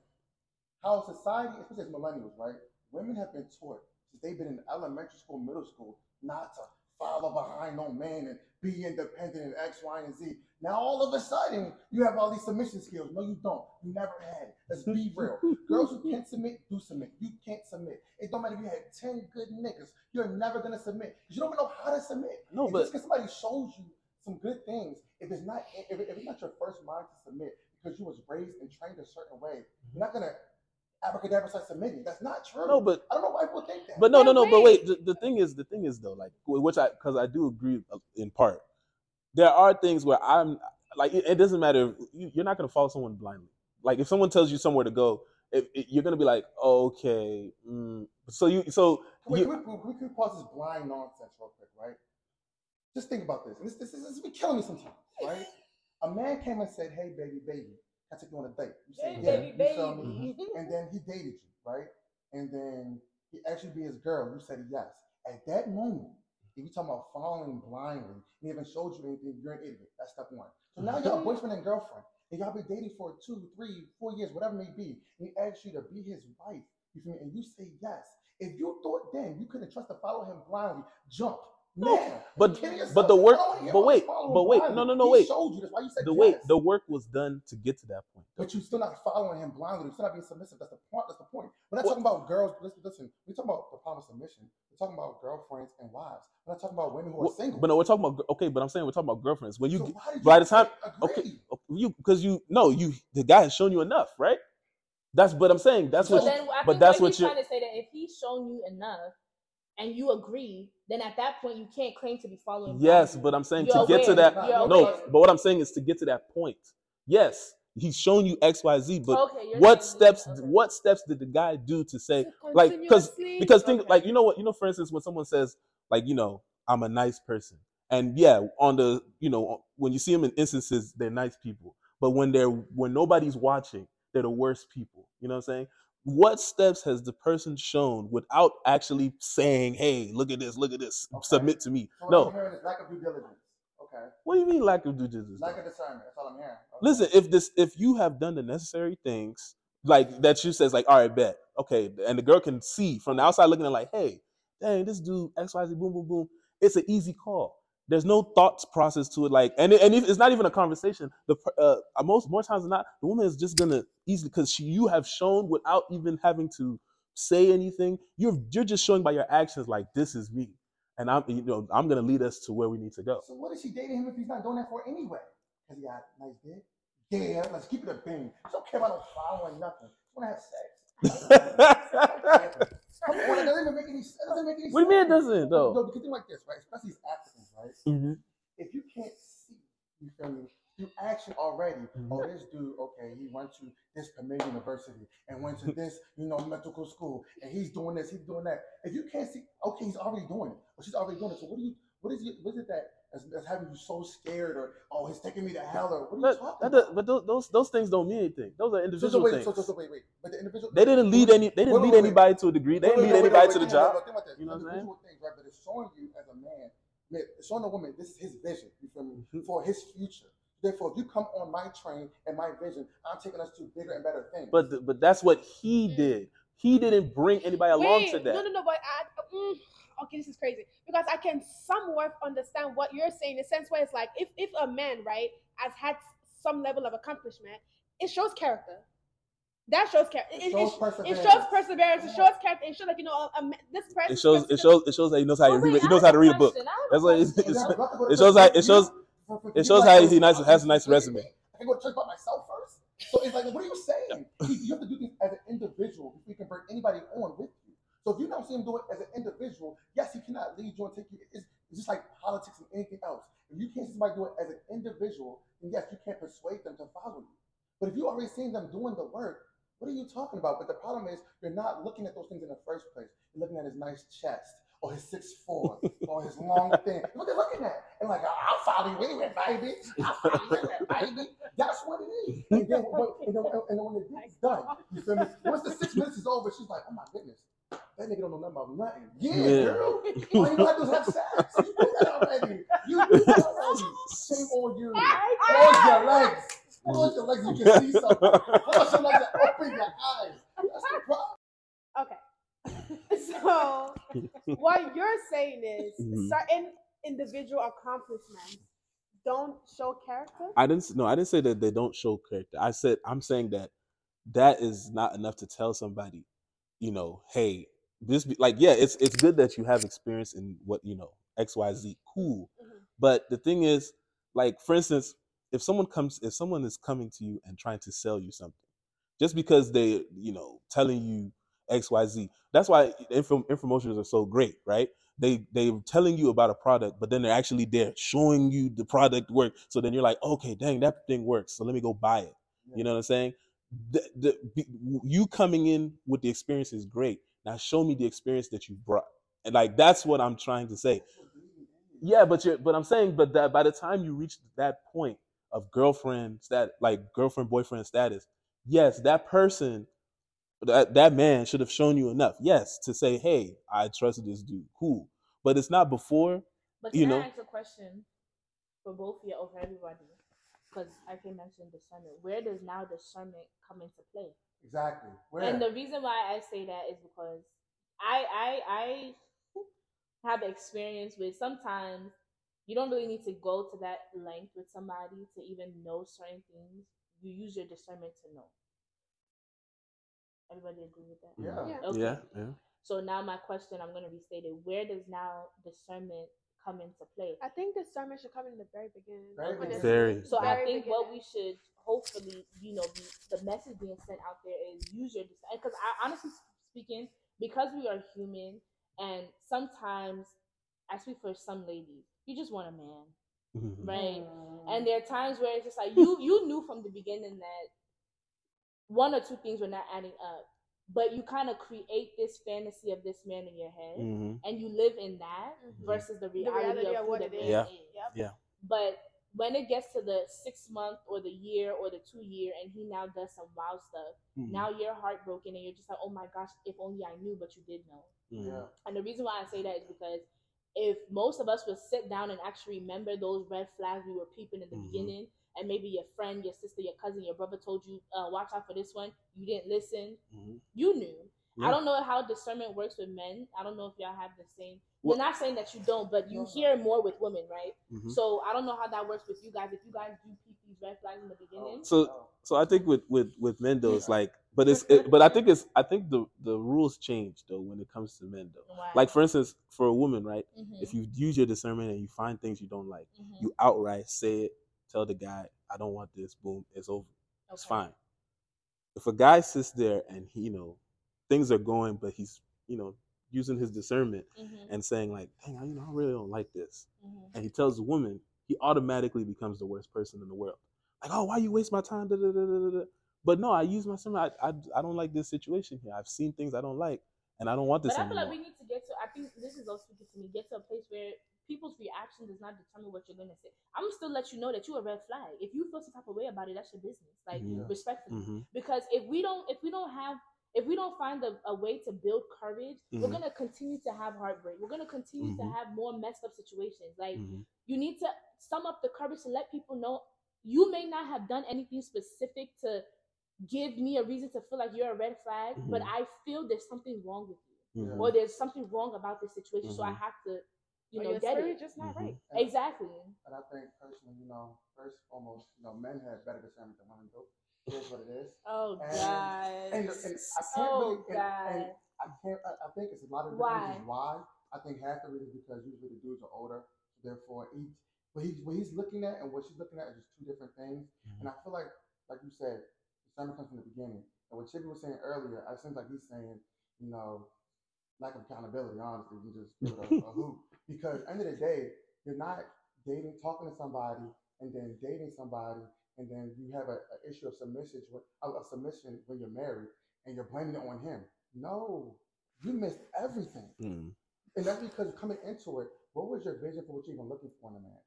how society, especially as millennials, right? Women have been taught since they've been in elementary school, middle school, not to follow behind no man and be independent and X, Y, and Z. Now all of a sudden you have all these submission skills. No, you don't. You never had it. Let's be real. Girls who can't submit, do submit. You can't submit. It don't matter if you had 10 good niggas, you're never gonna submit. Because you don't even know how to submit. no, And but just because somebody shows you some good things, if it's not if, it- if it's not your first mind to submit because you was raised and trained a certain way, you're not gonna abracadabra start submitting. That's not true. no, but I don't know why people think that. But no, no, No no. But wait, the, the thing is, the thing is though, like, which I, because I do agree uh, in part. There are things where I'm like, it, it doesn't matter. If, you, you're not gonna follow someone blindly. Like, if someone tells you somewhere to go, if, if you're gonna be like, okay, mm. so you, so Wait, you, can, we, can, we, can pause this blind nonsense real quick, right? Just think about this. And this, this, this, this be killing me sometimes, right? A man came and said, "Hey, baby, baby, I take you on a date?" You say, Hey, "Yeah." baby, You feel me? baby. and then he dated you, right? And then he asked you to be his girl. You said yes. At that moment, if you talking about following blindly, and he haven't showed you anything, you're an idiot. That's step one. So mm-hmm. now you're a boyfriend and girlfriend, and y'all been dating for two, three, four years, whatever it may be. And he asks you to be his wife. You feel me? And you say yes. If you thought then you couldn't trust to follow him blindly, jump. No, now. but- You're kidding yourself. but the work- don't wanna hear but wait, but wait, blindly. no, no, no, He wait. showed you. That's why you said the yes. wait, the work was done to get to that point. But you're still not following him blindly. You're still not being submissive. That's the point. That's the point. We're not Well- talking about girls. Listen, listen. We're talking about the problem of submission. We're talking about girlfriends and wives. We're not talking about women who are Well, single. But no, we're talking about okay. But I'm saying we're talking about girlfriends. When you so why by the time- agree? okay, you because you no, you the guy has shown you enough, right? That's what I'm saying that's So what. then I but that's what what you're- trying to say that if he's shown you enough and you agree, then at that point you can't claim to be following. Yes, blindly. but I'm saying You're to get to that. You're No, aware. but what I'm saying is to get to that point. Yes, he's shown you X, Y, Z, but okay, what steps? okay. What steps did the guy do to say? like because Because think Okay. like you know what you know. For instance, when someone says like you know I'm a nice person, and yeah, on the you know when you see them in instances, they're nice people. But when they're when nobody's watching, they're the worst people. You know what I'm saying? What steps has the person shown without actually saying, "Hey, look at this, look at this, Okay. submit to me"? So No. I'm hearing is lack of due diligence. Okay. What do you mean lack of due diligence? Lack of discernment. That's all I'm hearing. Okay. Listen, if this if you have done the necessary things, like that you says like, all right, bet. Okay. And the girl can see from the outside looking at like, hey, dang, this dude, XYZ, boom, boom, boom. It's an easy call. There's no thoughts process to it. Like, and, it- and if it's not even a conversation. The uh, uh, most more times than not, the woman is just gonna easily because she you have shown without even having to say anything. You're you're just showing by your actions like this is me, and I'm you know I'm gonna lead us to where we need to go. So what is she dating him if he's not doing that for anyway? Because he got a nice dick. Yeah, let's keep it a thing. She don't care about no following nothing. She want to have sex. [laughs] Come on, it doesn't make any. It doesn't make any What do you mean it doesn't though? No, because think like this, right? Especially as Africans, right? Mhm. if you can't see, you feel me, through action already, Mhm. oh, this dude, okay, he went to this premier university and went to this, you know, medical school, and he's doing this, he's doing that. If you can't see, okay, he's already doing it, or she's already doing it. So what do you, what is it, what is it that that's, that's having you so scared, or oh, he's taking me to hell, or what are you That, talking that, does- about? but those, those those things don't mean anything. Those are So, so individual wait, things. so, so, so wait, wait, but the individual they didn't lead any. They didn't wait, lead wait, wait. anybody to a degree. They Wait, didn't wait, lead wait, anybody wait, to the wait, no, no, job. no, think about this. You know what I'm saying? Things, right? But it's showing you as a man, man, it's showing the woman this is his vision. You feel me? Mhm. For his future. Therefore, if you come on my train and my vision, I'm taking us to bigger and better things. But th- but that's what he Mm. did. He didn't bring anybody along Wait, to that. No, no, no, but I, mm, okay, this is crazy because I can somewhat understand what you're saying in the sense where it's like if if a man right has had some level of accomplishment, it shows character. That shows character. It It, it, shows it, perseverance. it shows perseverance. It shows character. It shows like you know a, a, this person. It shows. It shows. It shows that he knows how to But read. wait, He knows how to read a book. question. I have a That's what it- question. it's- It shows how- it shows- it shows how he nice- has a nice resume. I go to church by myself first. So it's like, what are you saying? You, you have to do things as an individual before you can bring anybody on with you. So if you don't see him do it as an individual, yes, he cannot lead you and take you. It's, it's just like politics and anything else. If you can't see somebody do it as an individual, then yes, you can't persuade them to follow you. But if you already seen them doing the work, what are you talking about? But the problem is you're not looking at those things in the first place. You're looking at his nice chest or his six four [laughs] or his long thing. What they're looking at. And like, I'll follow you anywhere, baby. I'll follow you anywhere, baby. That's what it is. And then, when, and then, and then when the dick's done, you feel me? Once the six minutes is over, she's like, oh my goodness. That nigga don't know nothing about nothing. Yeah, Yeah. girl. All you gotta do is have sex. You do that already. You do that already. [laughs] Shame on you. Close your legs. Close your legs. You can see something. Close your legs and open your eyes. That's the problem. Okay. [laughs] so what you're saying is Mhm. certain individual accomplishments don't show character. I didn't. s- No, I didn't say that they don't show character. I said I'm saying that that is not enough to tell somebody, you know, hey, this be, like yeah, it's it's good that you have experience in what you know X Y Z, cool. Mhm. But the thing is, like for instance, if someone comes, if someone is coming to you and trying to sell you something, just because they, you know, telling you X Y Z, that's why info, infomercials are so great, right? They they're telling you about a product, but then they're actually there showing you the product work. So then you're like, okay, dang, that thing works. So let me go buy it. You know what I'm saying? The, the, you coming in with the experience is great. Now show me the experience that you brought, and like that's what I'm trying to say. Yeah, but you're, but I'm saying, but that by the time you reach that point of girlfriend stat, like girlfriend boyfriend status, yes, that person, that that man should have shown you enough, yes, to say, hey, I trusted this dude, cool. But it's not before. But you can know- I ask a question for both of you or for everybody? Because I can mention discernment. Where does now discernment come into play? Exactly. Where? And the reason why I say that is because I I I have experience with sometimes you don't really need to go to that length with somebody to even know certain things. You use your discernment to know. Everybody agree with that? yeah. Yeah. Okay. Yeah, yeah. So now my question, I'm going to restate it. Where does now discernment come into play? I think discernment should come in the very beginning. Very when it's- Very. So I very think what we should hopefully, you know, be, the message being sent out there is use your discernment. Because I honestly speaking, because we are human, and sometimes I speak for some ladies, you just want a man, Mhm. right? Mm. And there are times where it's just like you you knew from the beginning that one or two things were not adding up, but you kind of create this fantasy of this man in your head, Mhm. and you live in that Mhm. versus the The reality, reality of, of who what the it man is. Yeah. Yep. Yeah. But when it gets to the six month or the year or the two year, and he now does some wild stuff, Mhm. now you're heartbroken and you're just like, oh my gosh, if only I knew, but you did know. Mhm. Yeah. And the reason why I say that is because if most of us would sit down and actually remember those red flags we were peeping in the Mhm. beginning, and maybe your friend, your sister, your cousin, your brother told you, uh, watch out for this one, you didn't listen, Mhm. you knew. I don't know how discernment works with men. I don't know if y'all have the same. Well- We're not saying that you don't, but you No. hear more with women, right? Mhm. So I don't know how that works with you guys. If you guys do peep these red flags in the beginning, So- So I think with with with men though, it's like, but it's it, but I think it's I think the the rules change though when it comes to men though. Why? Like for instance, for a woman, right? Mhm, If you use your discernment and you find things you don't like, mhm, you outright say it, tell the guy, I don't want this, boom, it's over. It's fine. If a guy sits there and he, you know, things are going, but he's, you know, using his discernment Mhm, and saying like, dang, you know, I really don't like this. mhm. And he tells the woman, he automatically becomes the worst person in the world. Like, oh, why you waste my time? Da, da, da, da, da, da. But no, I use my discernment. I, I, I don't like this situation here. I've seen things I don't like, and I don't want this But I feel anymore. like we need to get to. I think this is also speaking to me. Get to a place where people's reaction does not determine what you're gonna say. I'm gonna still let you know that you're a red flag. If you feel some type of way about it, that's your business. Like Mhm. respectfully, Mhm. because if we don't, if we don't have. If we don't find a, a way to build courage, we're Mhm. gonna continue to have heartbreak. We're gonna continue to Mhm. have more messed up situations. Like Mhm. you need to sum up the courage to let people know you may not have done anything specific to give me a reason to feel like you're a red flag, but Mhm. I feel there's something wrong with you, Mhm. or there's something wrong about this situation, so I Mhm. have to, you know, your get it. just not Mhm. right. Exactly. And I think personally, you know, first and foremost, you know, men have better discernment than women do. It is what it is. [laughs] Oh And- God. And, and I can't oh really, and, and God. I can't. I, I think it's a lot of different Why? reasons why. I think half the reason because usually the dudes are older, therefore he, what he what he's looking at and what she's looking at is just two different things. And I feel like, like you said, the sermon comes from the beginning. And what Chippy was saying earlier, it seems like he's saying, you know, lack of accountability. Honestly, you just a, a hoop [laughs] because end of the day, you're not dating, talking to somebody, and then dating somebody, and then you have a, a issue of submission, of submission when you're married, and you're blaming it on him. No, you missed everything. Mm. And that's because coming into it, what was your vision for what you're even looking for in a man?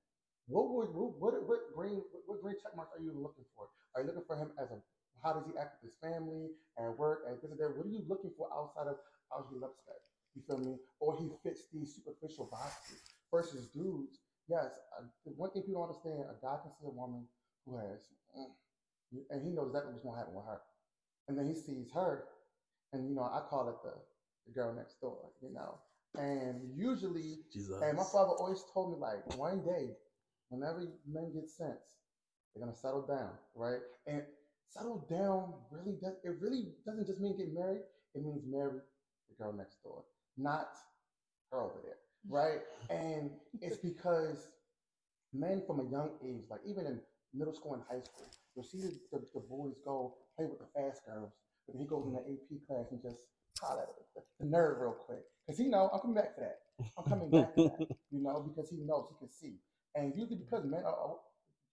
What would what what, what green what, green check marks are you looking for? Are you looking for him as a how does he act with his family and work and this and that? What are you looking for outside of how he looks like? You feel me? Or he fits these superficial boxes versus dudes. Yes, uh, one thing people don't understand: a guy can see a woman who has, mm, and he knows exactly what's gonna happen with her, and then he sees her, and you know I call it the the girl next door, you know. And usually, Jesus. and my father always told me like one day, whenever men get sense, they're gonna settle down, right? And settle down really does it really doesn't just mean get married, it means marry the girl next door, not her over there, right? And it's because men from a young age, like even in middle school and high school, you'll see the, the, the boys go play with the fast girls, but then he goes in the AP class and just holler at the, the nerd real quick. Because he know I'm coming back for that. I'm coming back for that, [laughs] you know, because he knows he can see. And usually because men are,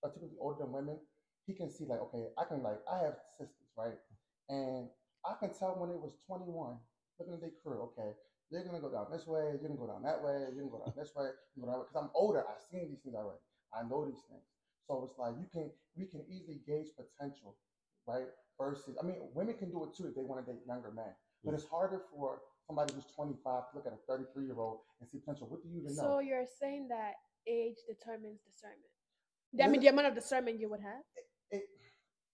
typically older than women, he can see like, okay, I can like, I have sisters, right? And I can tell when it was 21, looking at their crew, okay, they're gonna go down this way, you're gonna go down that way, you're gonna go down this way, gonna because I'm older, I've seen these things already. I know these things. So it's like you can we can easily gauge potential, right? Versus I mean women can do it too if they want to date younger men. But it's harder for somebody who's 25 to look at a 33 year old and see potential. What do you even know? So you're saying that age determines discernment. I mean, the amount of discernment you would have. it,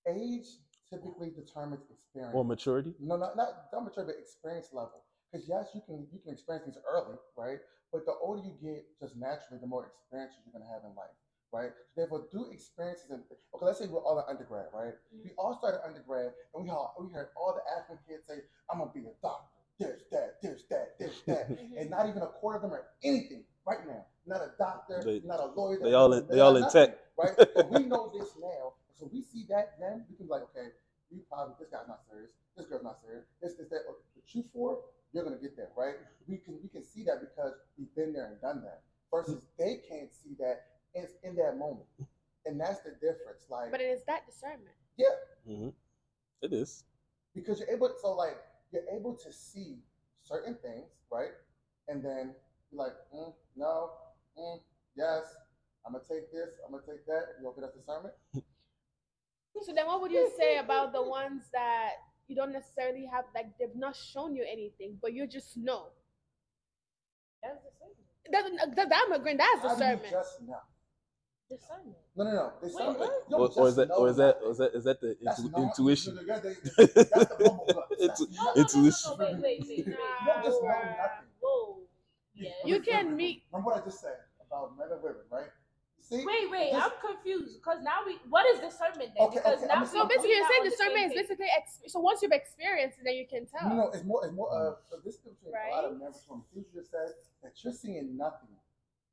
age typically determines experience. or maturity. no, not not not mature, but experience level. Because yes, you can you can experience things early, right? But the older you get, just naturally, the more experiences you're gonna have in life, right? Therefore, do experiences. In, okay, let's say we're all in undergrad, right? We mm-hmm. all started undergrad, and we all we heard all the African kids say, "I'm gonna be a doctor." This, that, there's that, there's that, [laughs] and not even a quarter of them are anything right now. Not a doctor, They- not a lawyer. they all in- they all in tech. right? But we know [laughs] this now, so we see that then we can be like, okay, you probably this guy's not serious, this girl's not serious, this, this, that. But you four, you're gonna get there, right? We can we can see that because we've been there and done that. Versus they can't see that it's in that moment, and that's the difference. Like, But it is that discernment. yeah, hmm It is. because you're able. So like you're able to see certain things, right? And then you're like, mm, no, mm, yes, I'm gonna take this, I'm gonna take that. You okay? That's discernment. [laughs] So then, what would you say about the ones that you don't necessarily have, like they've not shown you anything, but you just know? That's discernment. That, that, that I'm agreeing. That's How do you discernment. just know? Discernment. No, no, no. Discernment. what? you don't Or, or is that or is that or is that is that the That's intu- not- [laughs] intuition? That's the bumble guts. [laughs] Intu- not- No, no, no, no, Intuition. no, wait, wait, wait. [laughs] You don't just know nothing. Whoa. Yeah. You can meet. Remember what I just said about men and women, right? See? Wait, wait. Just- I'm confused because now we. What is discernment then? Okay, because okay, now So basically, you're saying not on the discernment is basically ex- so once you've experienced it, then you can tell. No, no, it's more, it's more of so this is between a lot of Right? men from you just said that you're seeing nothing,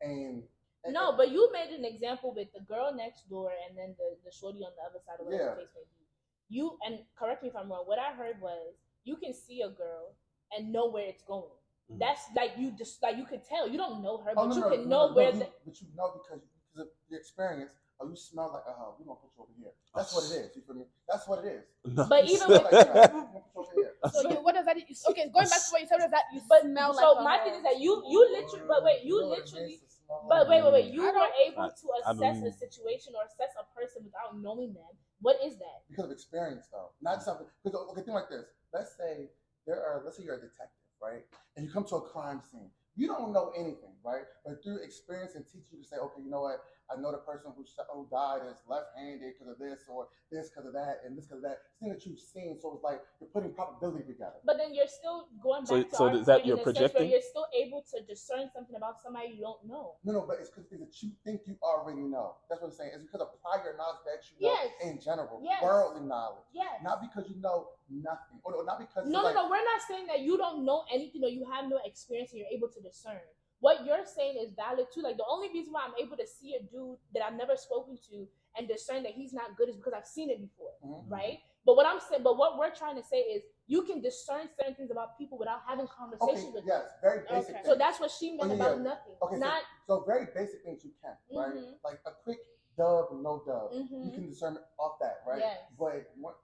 and, and No, but you made an example with the girl next door and then the, the shorty on the other side of whatever Yeah. the case may be. You and correct me if I'm wrong. What I heard was you can see a girl and know where it's going. Mhm. That's like you just like you could tell. You don't know her, oh, but no, you no, can no, know no, where you, the but you know because because of your experience. Oh, you smell like a hoe. We're gonna put you over here. That's what it is. You feel me? That's what it is. [laughs] No. But even with- like that. [laughs] We're gonna put you over here. So you, what does that? Okay, going back to what you said, what does that you but smell so like? a my thing is that you you literally but wait you know literally means to smell but wait wait wait. Mm. You were don't- able to assess a situation or assess a person without knowing them. What is that? because of experience though. Not something because okay think like this. Let's say there are let's say you're a detective right? And you come to a crime scene. You don't know anything, right? But through experience and teach you to say, okay, you know what? I know the person who, who died is left-handed because of this or this because of that and this because of that. It's thing that you've seen, so it's like you're putting probability together. But then you're still going So- to so is that you're in the sense projecting? where you're still able to discern something about somebody you don't know. No, no, but it's because that you think you already know. That's what I'm saying. It's because of prior knowledge that you know Yes. in general, Yes. worldly knowledge, Yes. not because you know nothing, or or not because No, you're like, no, no. We're not saying that you don't know anything or you have no experience and you're able to discern. What you're saying is valid too. Like the only reason why I'm able to see a dude that I've never spoken to and discern that he's not good is because I've seen it before, Mhm. right? But what I'm saying, but what we're trying to say is you can discern certain things about people without having Okay, conversations with them. yes, very basic. Okay. So that's what she meant Oh, yeah, about yeah. nothing. Okay, so- not So very basic things you can, right? Mhm. Like a quick dub, no dub. You Mhm. can discern off that, right? Yes. But what,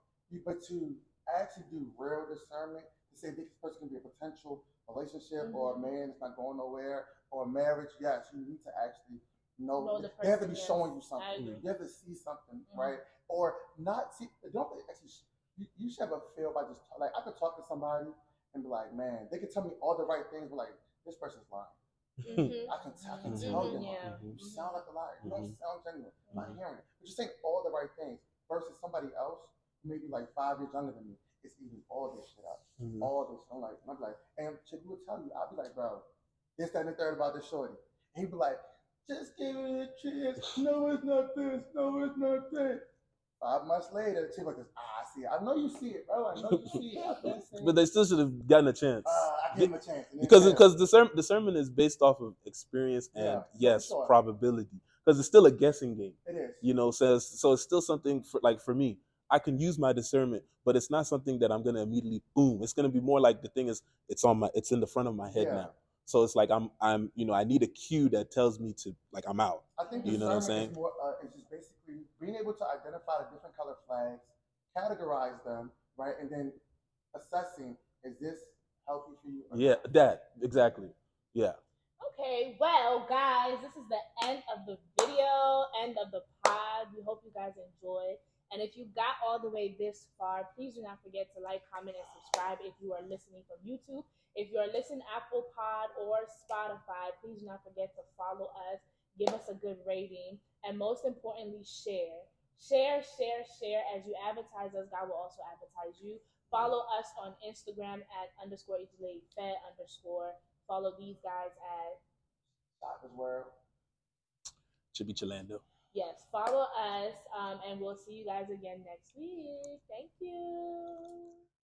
but to actually do real discernment to say this person can be a potential relationship or a Mhm. man that's not going nowhere or marriage, yes, you need to actually know. Know the they have to be showing you something. You have to see something, Mhm. right? Or not see. Don't they actually. You, you should have a feel by just like I could talk to somebody and be like, man, they could tell me all the right things, but like this person's lying. Mhm. I can, t- I can Mhm. tell you. Yeah. Mhm. You sound like a liar. You don't sound genuine. I'm not hearing it. But you're saying all the right things versus somebody else, maybe like five years younger than me, is eating all this shit up. Mhm. All this. I'm like, I'm like, and chick will tell you, I'll be like, bro, this, that, and the third about this shorty. And he'd be like, just give it a chance. [laughs] No, it's not this. No, it's not that. Five months later, chick like ah, I see it. I know you see it, bro. I know you see it. I've been seeing But they still should have gotten a chance. Uh, I gave him a chance. because because discern, discernment is based off of experience and Yeah, yes sure. probability because it's still a guessing game it is. you know says so it's still something for like for me i can use my discernment but it's not something that i'm gonna immediately boom it's gonna be more like the thing is it's on my it's in the front of my head Yeah. now so it's like i'm i'm you know i need a cue that tells me to like i'm out I think You know what I'm discernment saying? Is, more, uh, is just basically being able to identify the different color flags, categorize them, right, and then assessing is this healthy for you? or yeah not? that exactly yeah Okay, well, guys, this is the end of the video, end of the pod. We hope you guys enjoyed. And if you got all the way this far, please do not forget to like, comment, and subscribe if you are listening from YouTube. If you are listening Apple Pod or Spotify, please do not forget to follow us, give us a good rating, and most importantly, share. Share, share, share. As you advertise us, God will also advertise you. Follow us on Instagram at underscore Ejile Fed underscore. Follow these guys at Doctor's World. chibi chilando yes, follow us, um, and we'll see you guys again next week. Thank you.